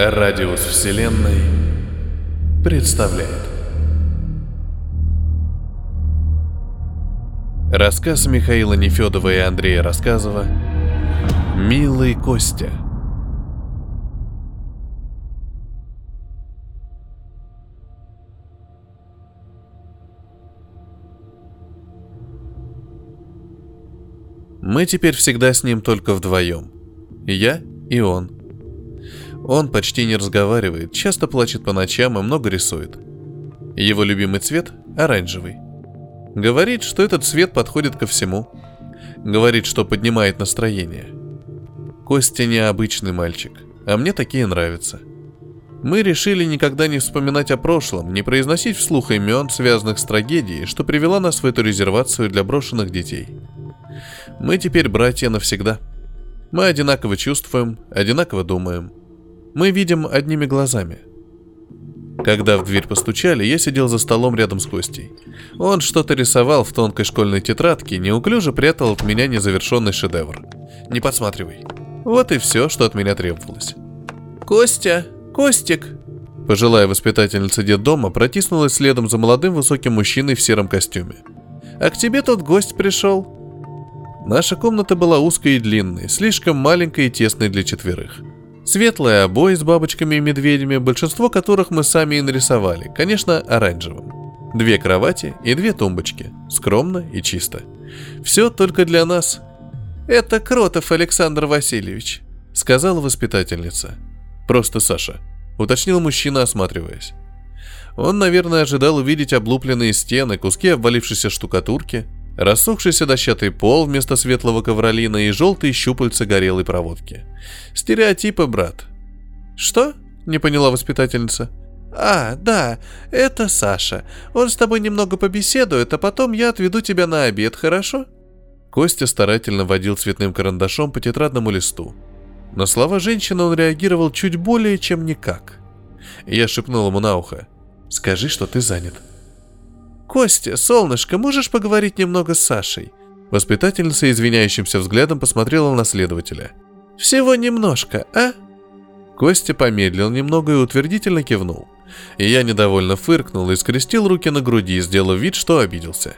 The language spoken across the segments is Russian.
Радиус Вселенной представляет Рассказ Михаила Нефедова и Андрея Рассказова «Милый Костя» Мы теперь всегда с ним только вдвоем. Я и он. Он почти не разговаривает, часто плачет по ночам и много рисует. Его любимый цвет – оранжевый. Говорит, что этот цвет подходит ко всему. Говорит, что поднимает настроение. Костя необычный мальчик, а мне такие нравятся. Мы решили никогда не вспоминать о прошлом, не произносить вслух имен, связанных с трагедией, что привела нас в эту резервацию для брошенных детей. Мы теперь братья навсегда. Мы одинаково чувствуем, одинаково думаем. Мы видим одними глазами. Когда в дверь постучали, я сидел за столом рядом с Костей. Он что-то рисовал в тонкой школьной тетрадке, неуклюже прятал от меня незавершенный шедевр. Не подсматривай. Вот и все, что от меня требовалось. «Костя! Костик!» Пожилая воспитательница детдома протиснулась следом за молодым высоким мужчиной в сером костюме. «А к тебе тут гость пришел?» Наша комната была узкой и длинной, слишком маленькой и тесной для четверых. Светлые обои с бабочками и медведями, большинство которых мы сами и нарисовали, конечно, оранжевым. Две кровати и две тумбочки, скромно и чисто. Все только для нас. «Это Кротов Александр Васильевич», — сказала воспитательница. «Просто Саша», — уточнил мужчина, осматриваясь. Он, наверное, ожидал увидеть облупленные стены, куски обвалившейся штукатурки, Рассохшийся дощатый пол вместо светлого ковролина и желтые щупальца горелой проводки. Стереотипы, брат. «Что?» — не поняла воспитательница. «А, да, это Саша. Он с тобой немного побеседует, а потом я отведу тебя на обед, хорошо?» Костя старательно водил цветным карандашом по тетрадному листу. На слова женщины он реагировал чуть более, чем никак. Я шепнул ему на ухо. «Скажи, что ты занят». «Костя, солнышко, можешь поговорить немного с Сашей?» Воспитательница извиняющимся взглядом посмотрела на следователя. «Всего немножко, а?» Костя помедлил немного и утвердительно кивнул. И я недовольно фыркнул и скрестил руки на груди, сделав вид, что обиделся.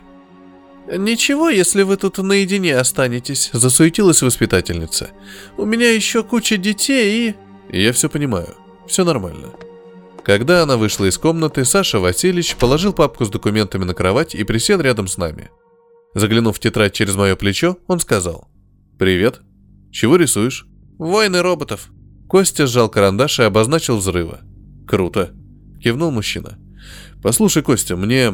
«Ничего, если вы тут наедине останетесь», — засуетилась воспитательница. «У меня еще куча детей и...» «Я все понимаю. Все нормально. Когда она вышла из комнаты, Саша Васильевич положил папку с документами на кровать и присел рядом с нами. Заглянув в тетрадь через мое плечо, он сказал. «Привет. Чего рисуешь?» «Войны роботов». Костя сжал карандаш и обозначил взрывы. «Круто», — кивнул мужчина. «Послушай, Костя, мне...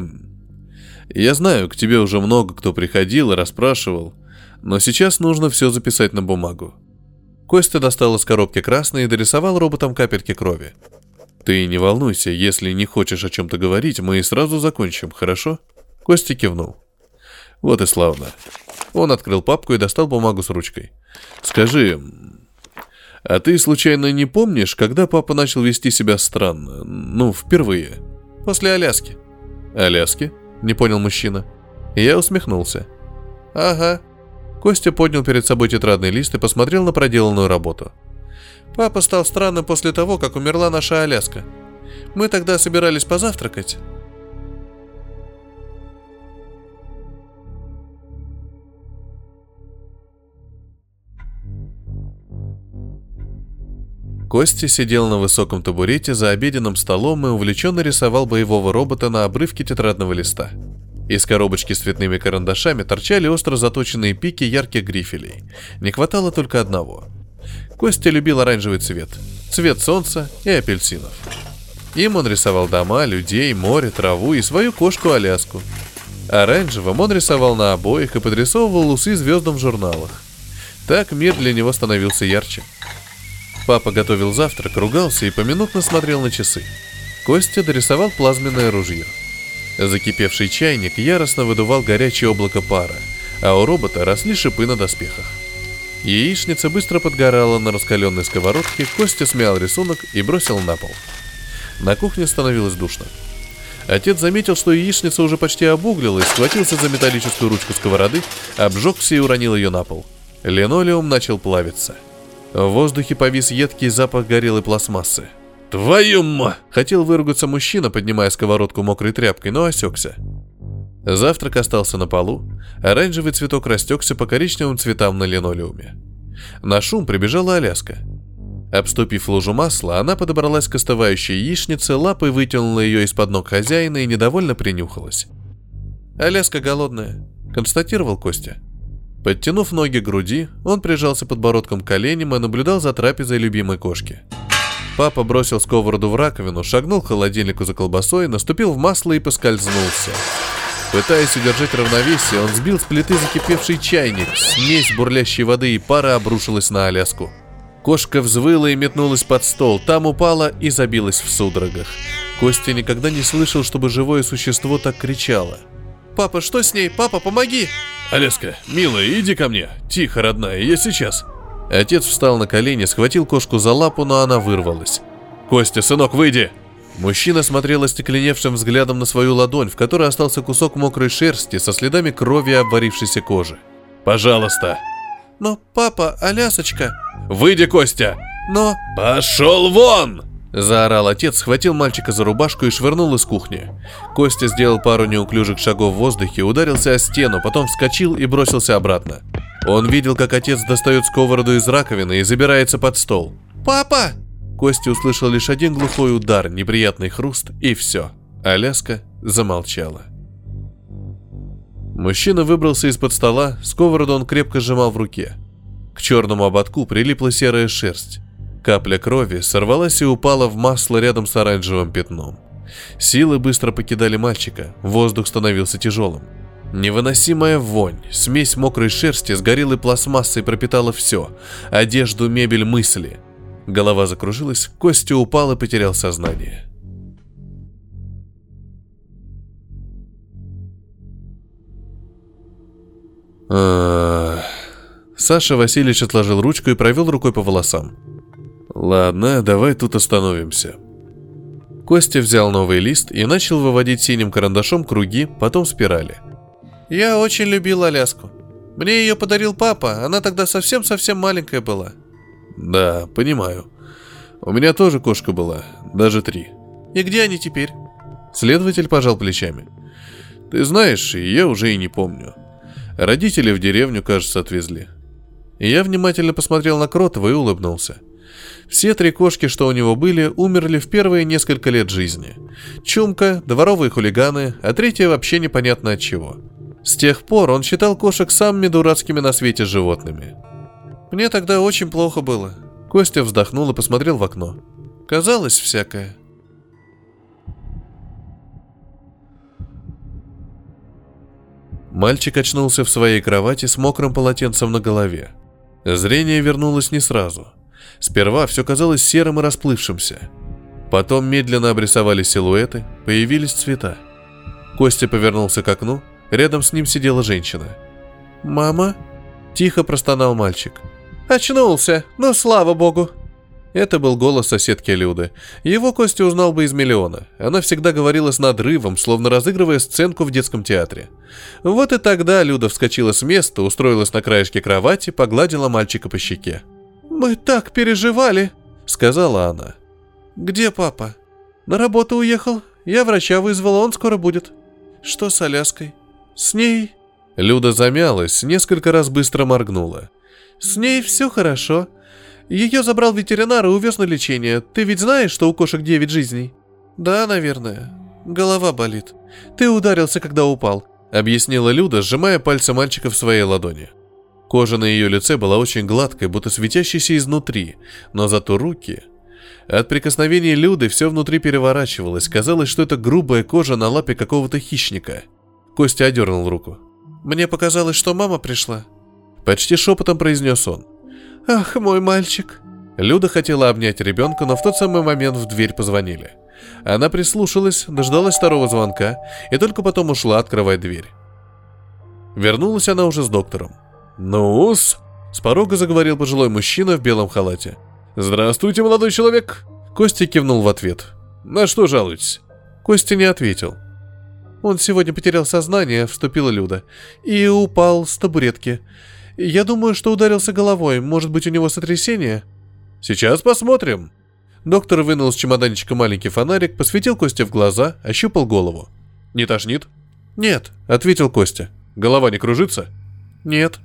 Я знаю, к тебе уже много кто приходил и расспрашивал, но сейчас нужно все записать на бумагу». Костя достал из коробки красный и дорисовал роботом капельки крови. «Ты не волнуйся, если не хочешь о чем-то говорить, мы сразу закончим, хорошо?» Костя кивнул. «Вот и славно». Он открыл папку и достал бумагу с ручкой. «Скажи, а ты случайно не помнишь, когда папа начал вести себя странно? Ну, впервые?» «После Аляски». «Аляски?» — не понял мужчина. я усмехнулся. «Ага». Костя поднял перед собой тетрадный лист и посмотрел на проделанную работу. Папа стал странным после того, как умерла наша Аляска. Мы тогда собирались позавтракать. Костя сидел на высоком табурете за обеденным столом и увлеченно рисовал боевого робота на обрывке тетрадного листа. Из коробочки с цветными карандашами торчали остро заточенные пики ярких грифелей. Не хватало только одного — Костя любил оранжевый цвет, цвет солнца и апельсинов. Им он рисовал дома, людей, море, траву и свою кошку Аляску. Оранжевым он рисовал на обоих и подрисовывал усы звездам в журналах. Так мир для него становился ярче. Папа готовил завтрак, ругался и поминутно смотрел на часы. Костя дорисовал плазменное ружье. Закипевший чайник яростно выдувал горячее облако пара, а у робота росли шипы на доспехах. Яичница быстро подгорала на раскаленной сковородке, Костя смял рисунок и бросил на пол. На кухне становилось душно. Отец заметил, что яичница уже почти обуглилась, схватился за металлическую ручку сковороды, обжегся и уронил ее на пол. Линолеум начал плавиться. В воздухе повис едкий запах горелой пластмассы. «Твою ма!» Хотел выругаться мужчина, поднимая сковородку мокрой тряпкой, но осекся. Завтрак остался на полу, оранжевый цветок растекся по коричневым цветам на линолеуме. На шум прибежала Аляска. Обступив лужу масла, она подобралась к остывающей яичнице, лапой вытянула ее из-под ног хозяина и недовольно принюхалась. «Аляска голодная», — констатировал Костя. Подтянув ноги к груди, он прижался подбородком к коленям и наблюдал за трапезой любимой кошки. Папа бросил сковороду в раковину, шагнул к холодильнику за колбасой, наступил в масло и поскользнулся. Пытаясь удержать равновесие, он сбил с плиты закипевший чайник. Смесь бурлящей воды и пара обрушилась на Аляску. Кошка взвыла и метнулась под стол, там упала и забилась в судорогах. Костя никогда не слышал, чтобы живое существо так кричало. «Папа, что с ней? Папа, помоги!» «Аляска, милая, иди ко мне. Тихо, родная, я сейчас». Отец встал на колени, схватил кошку за лапу, но она вырвалась. «Костя, сынок, выйди!» Мужчина смотрел остекленевшим взглядом на свою ладонь, в которой остался кусок мокрой шерсти со следами крови и обварившейся кожи. «Пожалуйста!» «Но, папа, Алясочка...» «Выйди, Костя!» «Но...» «Пошел вон!» Заорал отец, схватил мальчика за рубашку и швырнул из кухни. Костя сделал пару неуклюжих шагов в воздухе, ударился о стену, потом вскочил и бросился обратно. Он видел, как отец достает сковороду из раковины и забирается под стол. «Папа!» Костя услышал лишь один глухой удар, неприятный хруст, и все. Аляска замолчала. Мужчина выбрался из-под стола, сковороду он крепко сжимал в руке. К черному ободку прилипла серая шерсть. Капля крови сорвалась и упала в масло рядом с оранжевым пятном. Силы быстро покидали мальчика, воздух становился тяжелым. Невыносимая вонь, смесь мокрой шерсти с горелой пластмассой пропитала все – одежду, мебель, мысли. Голова закружилась, Костя упал и потерял сознание. Саша Васильевич отложил ручку и провел рукой по волосам. Ладно, давай тут остановимся. Костя взял новый лист и начал выводить синим карандашом круги, потом спирали. «Я очень любил Аляску. Мне ее подарил папа, она тогда совсем-совсем маленькая была». «Да, понимаю. У меня тоже кошка была, даже три». «И где они теперь?» Следователь пожал плечами. «Ты знаешь, я уже и не помню. Родители в деревню, кажется, отвезли». Я внимательно посмотрел на Кротова и улыбнулся. Все три кошки, что у него были, умерли в первые несколько лет жизни. Чумка, дворовые хулиганы, а третья вообще непонятно от чего. С тех пор он считал кошек самыми дурацкими на свете животными. Мне тогда очень плохо было. Костя вздохнул и посмотрел в окно. Казалось всякое. Мальчик очнулся в своей кровати с мокрым полотенцем на голове. Зрение вернулось не сразу – Сперва все казалось серым и расплывшимся. Потом медленно обрисовались силуэты, появились цвета. Костя повернулся к окну, рядом с ним сидела женщина. «Мама?» – тихо простонал мальчик. «Очнулся! Ну, слава богу!» Это был голос соседки Люды. Его Костя узнал бы из миллиона. Она всегда говорила с надрывом, словно разыгрывая сценку в детском театре. Вот и тогда Люда вскочила с места, устроилась на краешке кровати, погладила мальчика по щеке. «Мы так переживали», — сказала она. «Где папа?» «На работу уехал. Я врача вызвала, он скоро будет». «Что с Аляской?» «С ней...» Люда замялась, несколько раз быстро моргнула. «С ней все хорошо. Ее забрал ветеринар и увез на лечение. Ты ведь знаешь, что у кошек девять жизней?» «Да, наверное. Голова болит. Ты ударился, когда упал», — объяснила Люда, сжимая пальцы мальчика в своей ладони. Кожа на ее лице была очень гладкой, будто светящейся изнутри, но зато руки... От прикосновения Люды все внутри переворачивалось, казалось, что это грубая кожа на лапе какого-то хищника. Костя одернул руку. «Мне показалось, что мама пришла». Почти шепотом произнес он. «Ах, мой мальчик». Люда хотела обнять ребенка, но в тот самый момент в дверь позвонили. Она прислушалась, дождалась второго звонка и только потом ушла открывать дверь. Вернулась она уже с доктором. «Ну-с», — с порога заговорил пожилой мужчина в белом халате. «Здравствуйте, молодой человек!» Костя кивнул в ответ. «На что жалуетесь?» Костя не ответил. «Он сегодня потерял сознание», — вступила Люда. «И упал с табуретки. Я думаю, что ударился головой. Может быть, у него сотрясение? Сейчас посмотрим. Доктор вынул из чемоданчика маленький фонарик, посветил Косте в глаза, ощупал голову. Не тошнит? «Нет», — ответил Костя. Голова не кружится? «Нет».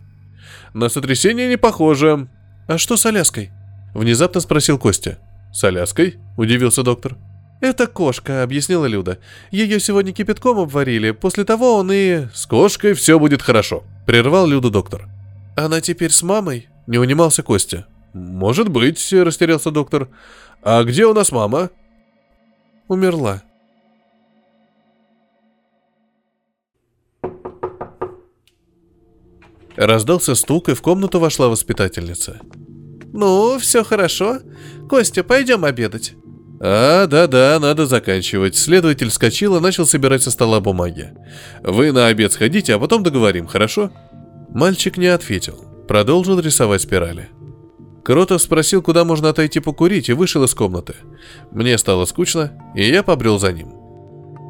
На сотрясение не похоже. «А что с Аляской?» — внезапно спросил Костя. С Аляской? Удивился доктор. «Это кошка», — объяснила Люда. «Ее сегодня кипятком обварили, после того он и...» «С кошкой все будет хорошо», — прервал Люду доктор. «Она теперь с мамой?» — не унимался Костя. «Может быть», — растерялся доктор. «А где у нас мама?» «Умерла». Раздался стук, и в комнату вошла воспитательница. «Ну, все хорошо. Костя, пойдем обедать». «А, да-да, надо заканчивать». Следователь вскочил и начал собирать со стола бумаги. «Вы на обед сходите, а потом договорим, хорошо?» Мальчик не ответил. Продолжил рисовать спирали. Кротов спросил, куда можно отойти покурить, и вышел из комнаты. Мне стало скучно, и я побрел за ним.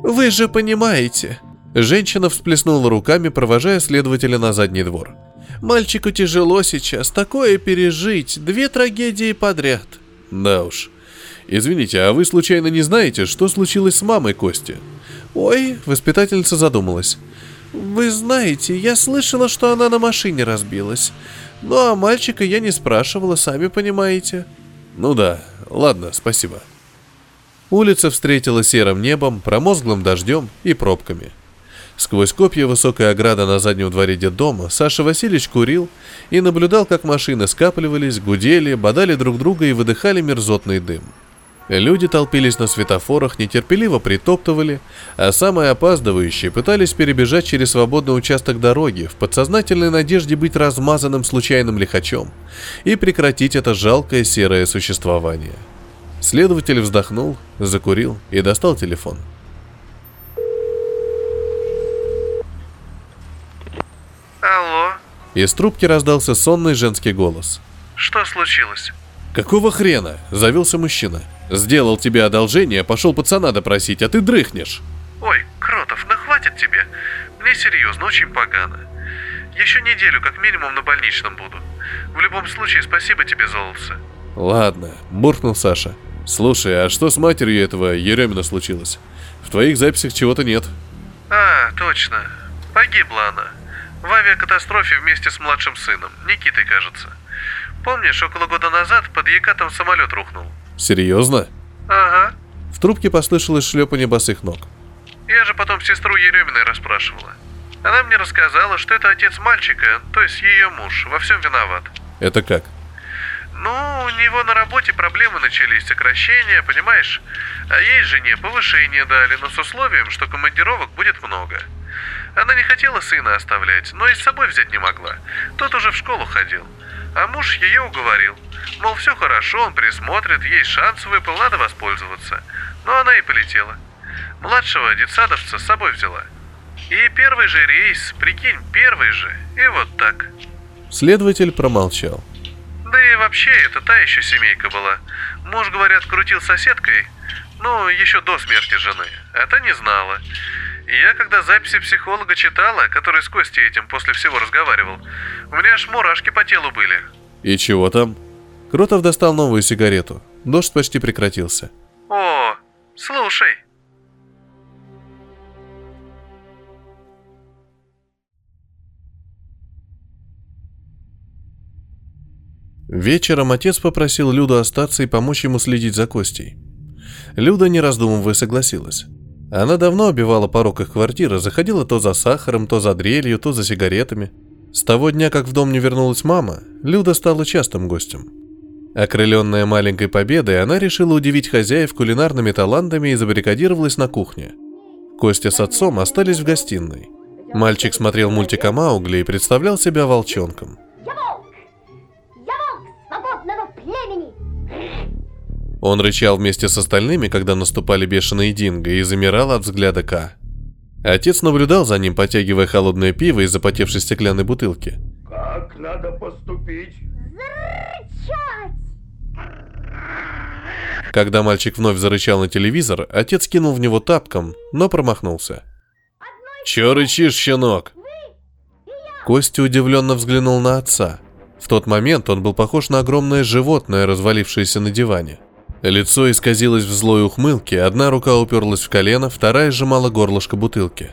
«Вы же понимаете», Женщина всплеснула руками, провожая следователя на задний двор. «Мальчику тяжело сейчас, такое пережить, две трагедии подряд». «Да уж. Извините, а вы случайно не знаете, что случилось с мамой Кости?» «Ой», — воспитательница задумалась. «Вы знаете, я слышала, что она на машине разбилась. Ну а мальчика я не спрашивала, сами понимаете». «Ну да, ладно, спасибо». Улица встретила серым небом, промозглым дождем и пробками – Сквозь копья высокой ограды на заднем дворе детдома Саша Васильевич курил и наблюдал, как машины скапливались, гудели, бодали друг друга и выдыхали мерзотный дым. Люди толпились на светофорах, нетерпеливо притоптывали, а самые опаздывающие пытались перебежать через свободный участок дороги в подсознательной надежде быть размазанным случайным лихачом и прекратить это жалкое серое существование. Следователь вздохнул, закурил и достал телефон – Алло. Из трубки раздался сонный женский голос. Что случилось? Какого хрена? Завелся мужчина. Сделал тебе одолжение, пошел пацана допросить, а ты дрыхнешь. Ой, Кротов, ну хватит тебе. Мне серьезно, очень погано. Еще неделю как минимум на больничном буду. В любом случае, спасибо тебе, Золотце. Ладно, буркнул Саша. Слушай, а что с матерью этого Еремина случилось? В твоих записях чего-то нет. А, точно. Погибла она. В авиакатастрофе вместе с младшим сыном, Никитой, кажется. Помнишь, около года назад под Екатом самолет рухнул? Серьезно? Ага. В трубке послышалось шлепание босых ног. Я же потом сестру Ереминой расспрашивала. Она мне рассказала, что это отец мальчика, то есть ее муж, во всем виноват. Это как? Ну, у него на работе проблемы начались, сокращения, понимаешь? А ей жене повышение дали, но с условием, что командировок будет много. Она не хотела сына оставлять, но и с собой взять не могла. Тот уже в школу ходил. А муж ее уговорил. Мол, все хорошо, он присмотрит, есть шанс выпал, надо воспользоваться. Но она и полетела. Младшего детсадовца с собой взяла. И первый же рейс, прикинь, первый же. И вот так. Следователь промолчал. Да и вообще, это та еще семейка была. Муж, говорят, крутил соседкой, ну, еще до смерти жены. А та не знала. И я, когда записи психолога читала, который с Костей этим после всего разговаривал, у меня аж мурашки по телу были. И чего там? Кротов достал новую сигарету. Дождь почти прекратился. О, слушай. Вечером отец попросил Люду остаться и помочь ему следить за Костей. Люда, не раздумывая, согласилась. Она давно обивала порог их квартиры, заходила то за сахаром, то за дрелью, то за сигаретами. С того дня, как в дом не вернулась мама, Люда стала частым гостем. Окрыленная маленькой победой, она решила удивить хозяев кулинарными талантами и забаррикадировалась на кухне. Костя с отцом остались в гостиной. Мальчик смотрел мультик о Маугли и представлял себя волчонком. Он рычал вместе с остальными, когда наступали бешеные динго, и замирал от взгляда К. Отец наблюдал за ним, потягивая холодное пиво из запотевшей стеклянной бутылки. Как надо поступить? Зарычать! Когда мальчик вновь зарычал на телевизор, отец кинул в него тапком, но промахнулся. «Чё рычишь, щенок?» Костя удивленно взглянул на отца. В тот момент он был похож на огромное животное, развалившееся на диване. Лицо исказилось в злой ухмылке, одна рука уперлась в колено, вторая сжимала горлышко бутылки.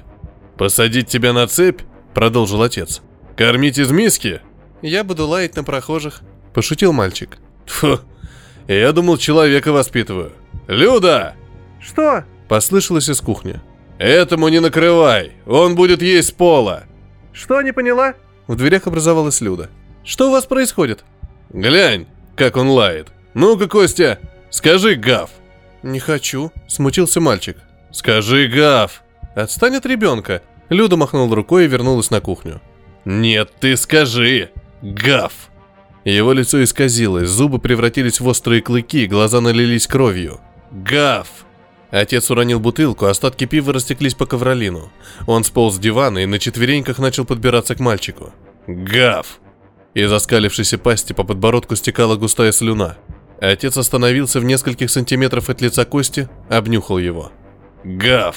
«Посадить тебя на цепь?» — продолжил отец. «Кормить из миски?» «Я буду лаять на прохожих», — пошутил мальчик. Фу, я думал, человека воспитываю. Люда! Что? Послышалось из кухни. Этому не накрывай, он будет есть с пола. Что, не поняла? В дверях образовалась Люда. «Что у вас происходит?» Глянь, как он лает. Ну-ка, Костя, скажи гав. «Не хочу», — смутился мальчик. Скажи гав. «Отстань от ребенка». Люда махнула рукой и вернулась на кухню. Нет, ты скажи. Гав. Его лицо исказилось, зубы превратились в острые клыки, глаза налились кровью. Гав. Отец уронил бутылку, остатки пива растеклись по ковролину. Он сполз с дивана и на четвереньках начал подбираться к мальчику. Гав. Из оскалившейся пасти по подбородку стекала густая слюна. Отец остановился в нескольких сантиметров от лица Кости, обнюхал его. Гав.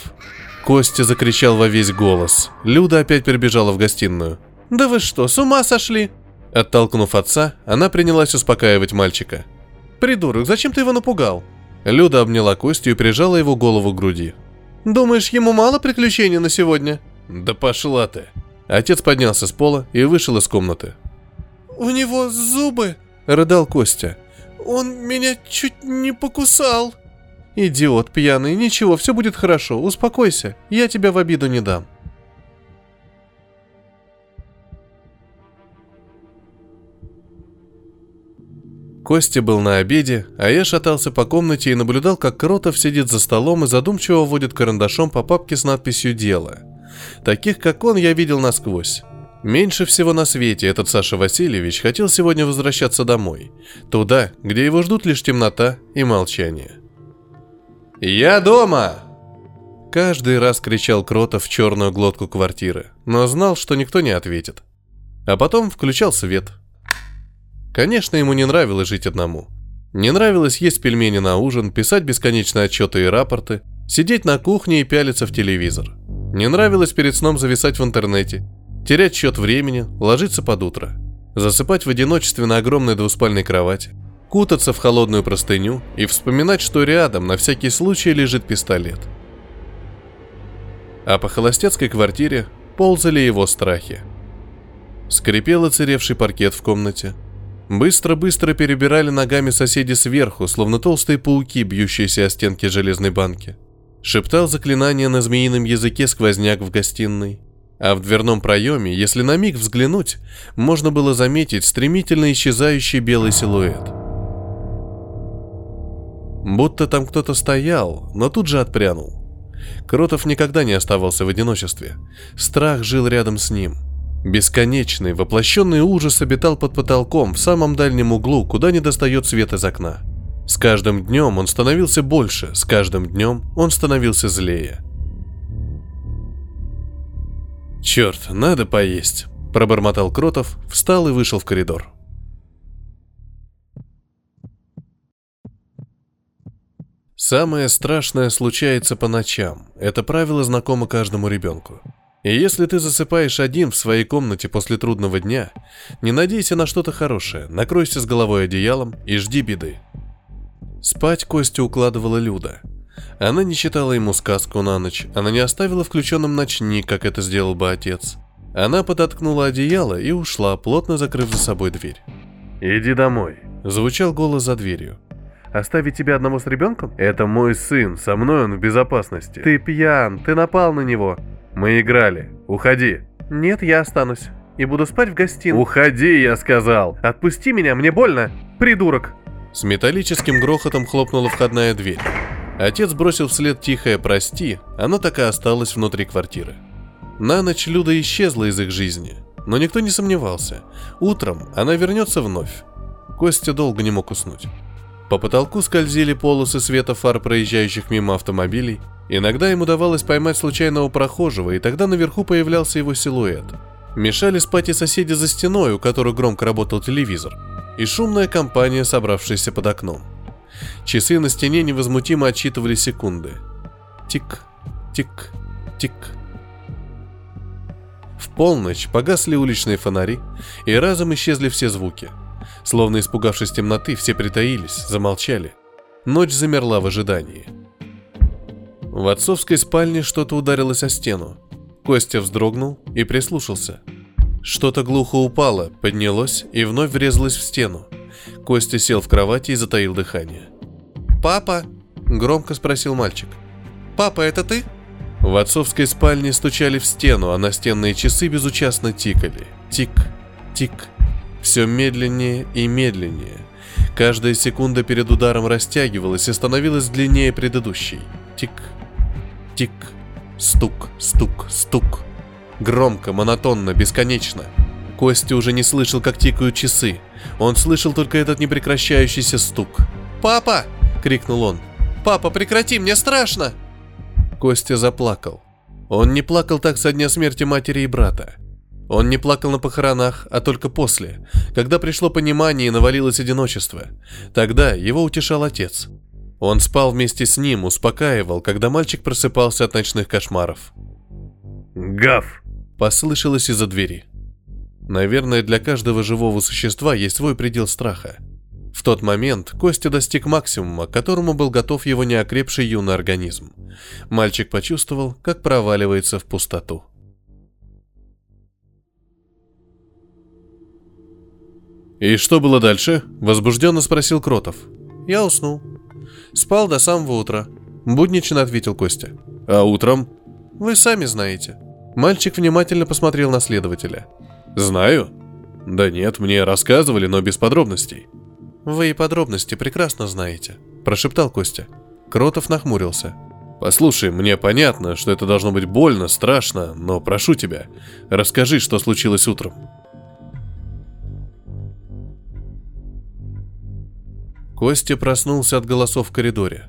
Костя закричал во весь голос. Люда опять перебежала в гостиную. «Да вы что, с ума сошли?» Оттолкнув отца, она принялась успокаивать мальчика. «Придурок, зачем ты его напугал?» Люда обняла Костю и прижала его голову к груди. «Думаешь, ему мало приключений на сегодня?» Да пошла ты. Отец поднялся с пола и вышел из комнаты. «У него зубы!» — рыдал Костя. «Он меня чуть не покусал!» «Идиот пьяный, ничего, все будет хорошо, успокойся, я тебя в обиду не дам». Костя был на обеде, а я шатался по комнате и наблюдал, как Кротов сидит за столом и задумчиво водит карандашом по папке с надписью «Дело». Таких, как он, я видел насквозь. Меньше всего на свете этот Саша Васильевич хотел сегодня возвращаться домой. Туда, где его ждут лишь темнота и молчание. «Я дома!» Каждый раз кричал Кротов в черную глотку квартиры, но знал, что никто не ответит. А потом включал свет. Конечно, ему не нравилось жить одному. Не нравилось есть пельмени на ужин, писать бесконечные отчеты и рапорты, сидеть на кухне и пялиться в телевизор. Не нравилось перед сном зависать в интернете, терять счет времени, ложиться под утро, засыпать в одиночестве на огромной двуспальной кровати, кутаться в холодную простыню и вспоминать, что рядом на всякий случай лежит пистолет. А по холостяцкой квартире ползали его страхи. Скрипел оцаревший паркет в комнате. Быстро-быстро перебирали ногами соседи сверху, словно толстые пауки, бьющиеся о стенки железной банки. Шептал заклинание на змеином языке сквозняк в гостиной. А в дверном проеме, если на миг взглянуть, можно было заметить стремительно исчезающий белый силуэт. Будто там кто-то стоял, но тут же отпрянул. Кротов никогда не оставался в одиночестве. Страх жил рядом с ним. Бесконечный, воплощенный ужас обитал под потолком в самом дальнем углу, куда не достает свет из окна. С каждым днем он становился больше, с каждым днем он становился злее. «Черт, надо поесть», – пробормотал Кротов, встал и вышел в коридор. Самое страшное случается по ночам. Это правило знакомо каждому ребенку. И если ты засыпаешь один в своей комнате после трудного дня, не надейся на что-то хорошее, накройся с головой одеялом и жди беды. Спать Костю укладывала Люда. Она не читала ему сказку на ночь, она не оставила включенным ночник, как это сделал бы отец. Она подоткнула одеяло и ушла, плотно закрыв за собой дверь. Иди домой. Звучал голос за дверью. Оставить тебя одного с ребенком? Это мой сын, со мной он в безопасности. Ты пьян, ты напал на него. Мы играли. Уходи. Нет, я останусь. И буду спать в гостиной. Уходи, я сказал. Отпусти меня, мне больно. Придурок. С металлическим грохотом хлопнула входная дверь. Отец бросил вслед тихое «прости», оно так и осталось внутри квартиры. На ночь Люда исчезла из их жизни, но никто не сомневался. Утром она вернется вновь. Костя долго не мог уснуть. По потолку скользили полосы света фар проезжающих мимо автомобилей. Иногда ему удавалось поймать случайного прохожего, и тогда наверху появлялся его силуэт. Мешали спать и соседи за стеной, у которых громко работал телевизор, и шумная компания, собравшаяся под окном. Часы на стене невозмутимо отсчитывали секунды. Тик, тик, тик. В полночь погасли уличные фонари, и разом исчезли все звуки. Словно испугавшись темноты, все притаились, замолчали. Ночь замерла в ожидании. В отцовской спальне что-то ударилось о стену. Костя вздрогнул и прислушался. Что-то глухо упало, поднялось и вновь врезалось в стену. Костя сел в кровати и затаил дыхание. «Папа?» – громко спросил мальчик. «Папа, это ты?» В отцовской спальне стучали в стену, а настенные часы безучастно тикали. Тик, тик. Все медленнее и медленнее. Каждая секунда перед ударом растягивалась и становилась длиннее предыдущей. Тик, тик, стук, стук, стук. Громко, монотонно, бесконечно. Костя уже не слышал, как тикают часы. Он слышал только этот непрекращающийся стук. «Папа!» — крикнул он. «Папа, прекрати, мне страшно!» Костя заплакал. Он не плакал так со дня смерти матери и брата. Он не плакал на похоронах, а только после, когда пришло понимание и навалилось одиночество. Тогда его утешал отец. Он спал вместе с ним, успокаивал, когда мальчик просыпался от ночных кошмаров. «Гав!» – послышалось из-за двери. Наверное, для каждого живого существа есть свой предел страха. В тот момент Костя достиг максимума, к которому был готов его неокрепший юный организм. Мальчик почувствовал, как проваливается в пустоту. «И что было дальше?» – возбужденно спросил Кротов. «Я уснул. Спал до самого утра», – буднично ответил Костя. «А утром?» «Вы сами знаете». Мальчик внимательно посмотрел на следователя. «Знаю?» «Да нет, мне рассказывали, но без подробностей». «Вы и подробности прекрасно знаете», – прошептал Костя. Кротов нахмурился. «Послушай, мне понятно, что это должно быть больно, страшно, но прошу тебя, расскажи, что случилось утром». Костя проснулся от голосов в коридоре.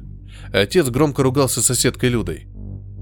Отец громко ругался с соседкой Людой.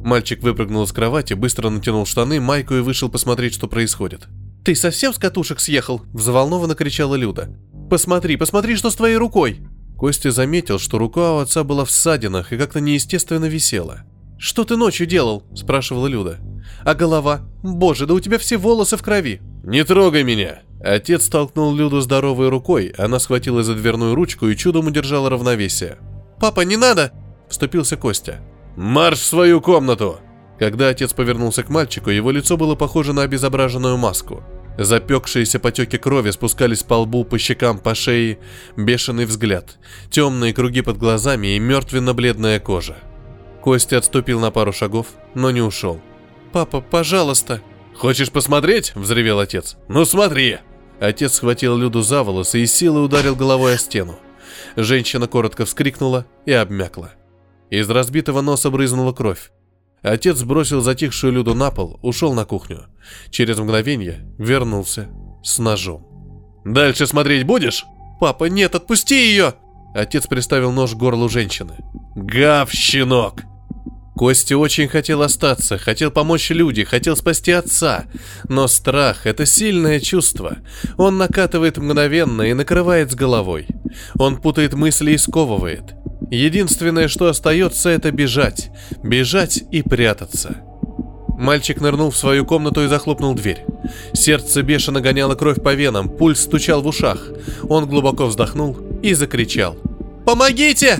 Мальчик выпрыгнул из кровати, быстро натянул штаны, майку и вышел посмотреть, что происходит. «Ты совсем с катушек съехал?» – взволнованно кричала Люда. «Посмотри, посмотри, что с твоей рукой!» Костя заметил, что рука у отца была в ссадинах и как-то неестественно висела. «Что ты ночью делал?» – спрашивала Люда. «А голова? Боже, да у тебя все волосы в крови!» «Не трогай меня!» Отец толкнул Люду здоровой рукой, она схватила за дверную ручку и чудом удержала равновесие. «Папа, не надо!» – вступился Костя. «Марш в свою комнату!» Когда отец повернулся к мальчику, его лицо было похоже на обезображенную маску. Запекшиеся потеки крови спускались по лбу, по щекам, по шее, бешеный взгляд, темные круги под глазами и мертвенно-бледная кожа. Костя отступил на пару шагов, но не ушел. «Папа, пожалуйста!» «Хочешь посмотреть?» – взревел отец. «Ну смотри!» Отец схватил Люду за волосы и силой ударил головой о стену. Женщина коротко вскрикнула и обмякла. Из разбитого носа брызнула кровь. Отец сбросил затихшую Люду на пол, ушел на кухню. Через мгновение вернулся с ножом. «Дальше смотреть будешь?» «Папа, нет, отпусти ее!» Отец приставил нож к горлу женщины. «Гав, щенок!» Костя очень хотел остаться, хотел помочь люди, хотел спасти отца. Но страх — это сильное чувство. Он накатывает мгновенно и накрывает с головой. Он путает мысли и сковывает. Единственное, что остается, это бежать. Бежать и прятаться. Мальчик нырнул в свою комнату и захлопнул дверь. Сердце бешено гоняло кровь по венам, пульс стучал в ушах. Он глубоко вздохнул и закричал. «Помогите!»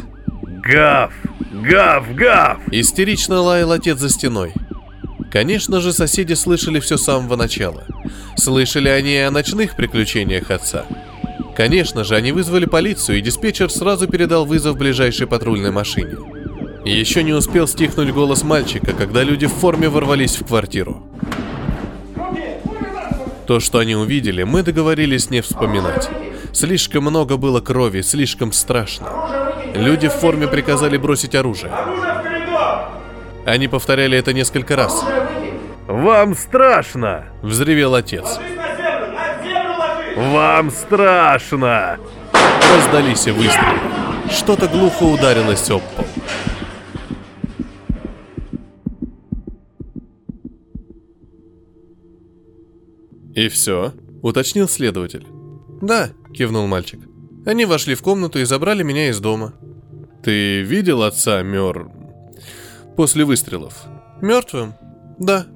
«Гав! Гав! Гав!» Истерично лаял отец за стеной. Конечно же, соседи слышали все с самого начала. Слышали они и о ночных приключениях отца. Конечно же, они вызвали полицию, и диспетчер сразу передал вызов ближайшей патрульной машине. Еще не успел стихнуть голос мальчика, когда люди в форме ворвались в квартиру. То, что они увидели, мы договорились не вспоминать. Слишком много было крови, слишком страшно. Люди в форме приказали бросить оружие. Они повторяли это несколько раз. «Вам страшно!» — взревел отец. «Вам страшно!» Раздались выстрелы. Что-то глухо ударилось об пол. «И все?» — уточнил следователь. «Да», — кивнул мальчик. «Они вошли в комнату и забрали меня из дома». «Ты видел отца мер...» «После выстрелов?» «Мертвым?» «Да».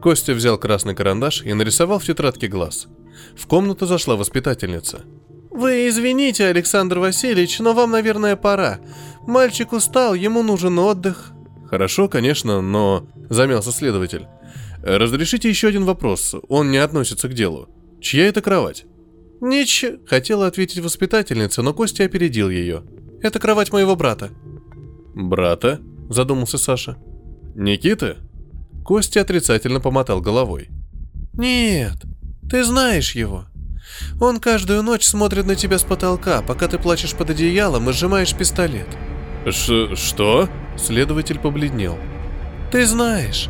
Костя взял красный карандаш и нарисовал в тетрадке глаз. В комнату зашла воспитательница. Вы извините, Александр Васильевич, но вам, наверное, пора. Мальчик устал, ему нужен отдых. Хорошо, конечно, но... Замялся следователь. Разрешите еще один вопрос, он не относится к делу. Чья это кровать? Нич... Хотела ответить воспитательница, но Костя опередил ее. Это кровать моего брата. Брата? Задумался Саша. Никита? Костя отрицательно помотал головой. Нет, ты знаешь его. Он каждую ночь смотрит на тебя с потолка, пока ты плачешь под одеялом и сжимаешь пистолет. Ш что? Следователь побледнел. Ты знаешь.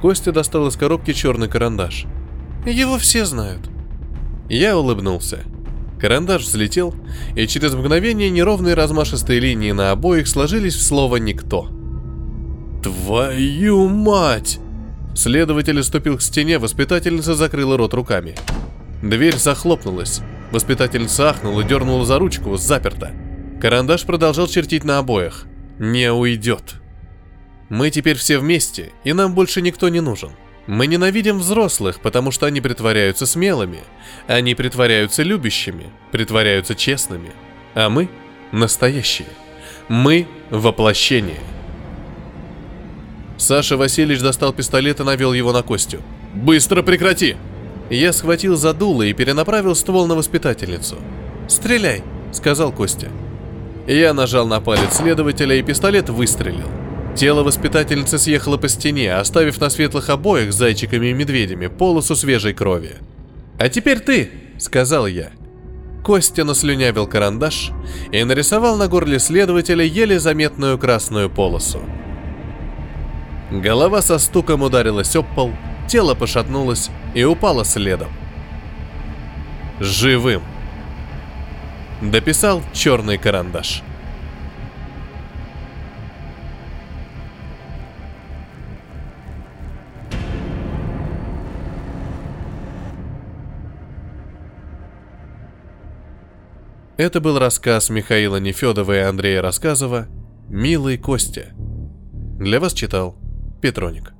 Костя достал из коробки черный карандаш. Его все знают. Я улыбнулся. Карандаш взлетел, и через мгновение неровные размашистые линии на обоих сложились в слово «никто». «Твою мать!» Следователь ступил к стене, воспитательница закрыла рот руками. Дверь захлопнулась. Воспитательница ахнула, дернула за ручку, заперта. Карандаш продолжал чертить на обоях. «Не уйдет». Мы теперь все вместе, и нам больше никто не нужен. Мы ненавидим взрослых, потому что они притворяются смелыми, они притворяются любящими, притворяются честными. А мы настоящие. Мы воплощение. Саша Васильевич достал пистолет и навел его на Костю. «Быстро прекрати!» Я схватил за дуло и перенаправил ствол на воспитательницу. «Стреляй!» — сказал Костя. Я нажал на палец следователя, и пистолет выстрелил. Тело воспитательницы съехало по стене, оставив на светлых обоях с зайчиками и медведями полосу свежей крови. «А теперь ты!» — сказал я. Костя наслюнявил карандаш и нарисовал на горле следователя еле заметную красную полосу. Голова со стуком ударилась об пол, тело пошатнулось и упало следом. Живым. Дописал черный карандаш. Это был рассказ Михаила Нефедова и Андрея Рассказова «Милый Костя». Для вас читал Петроник.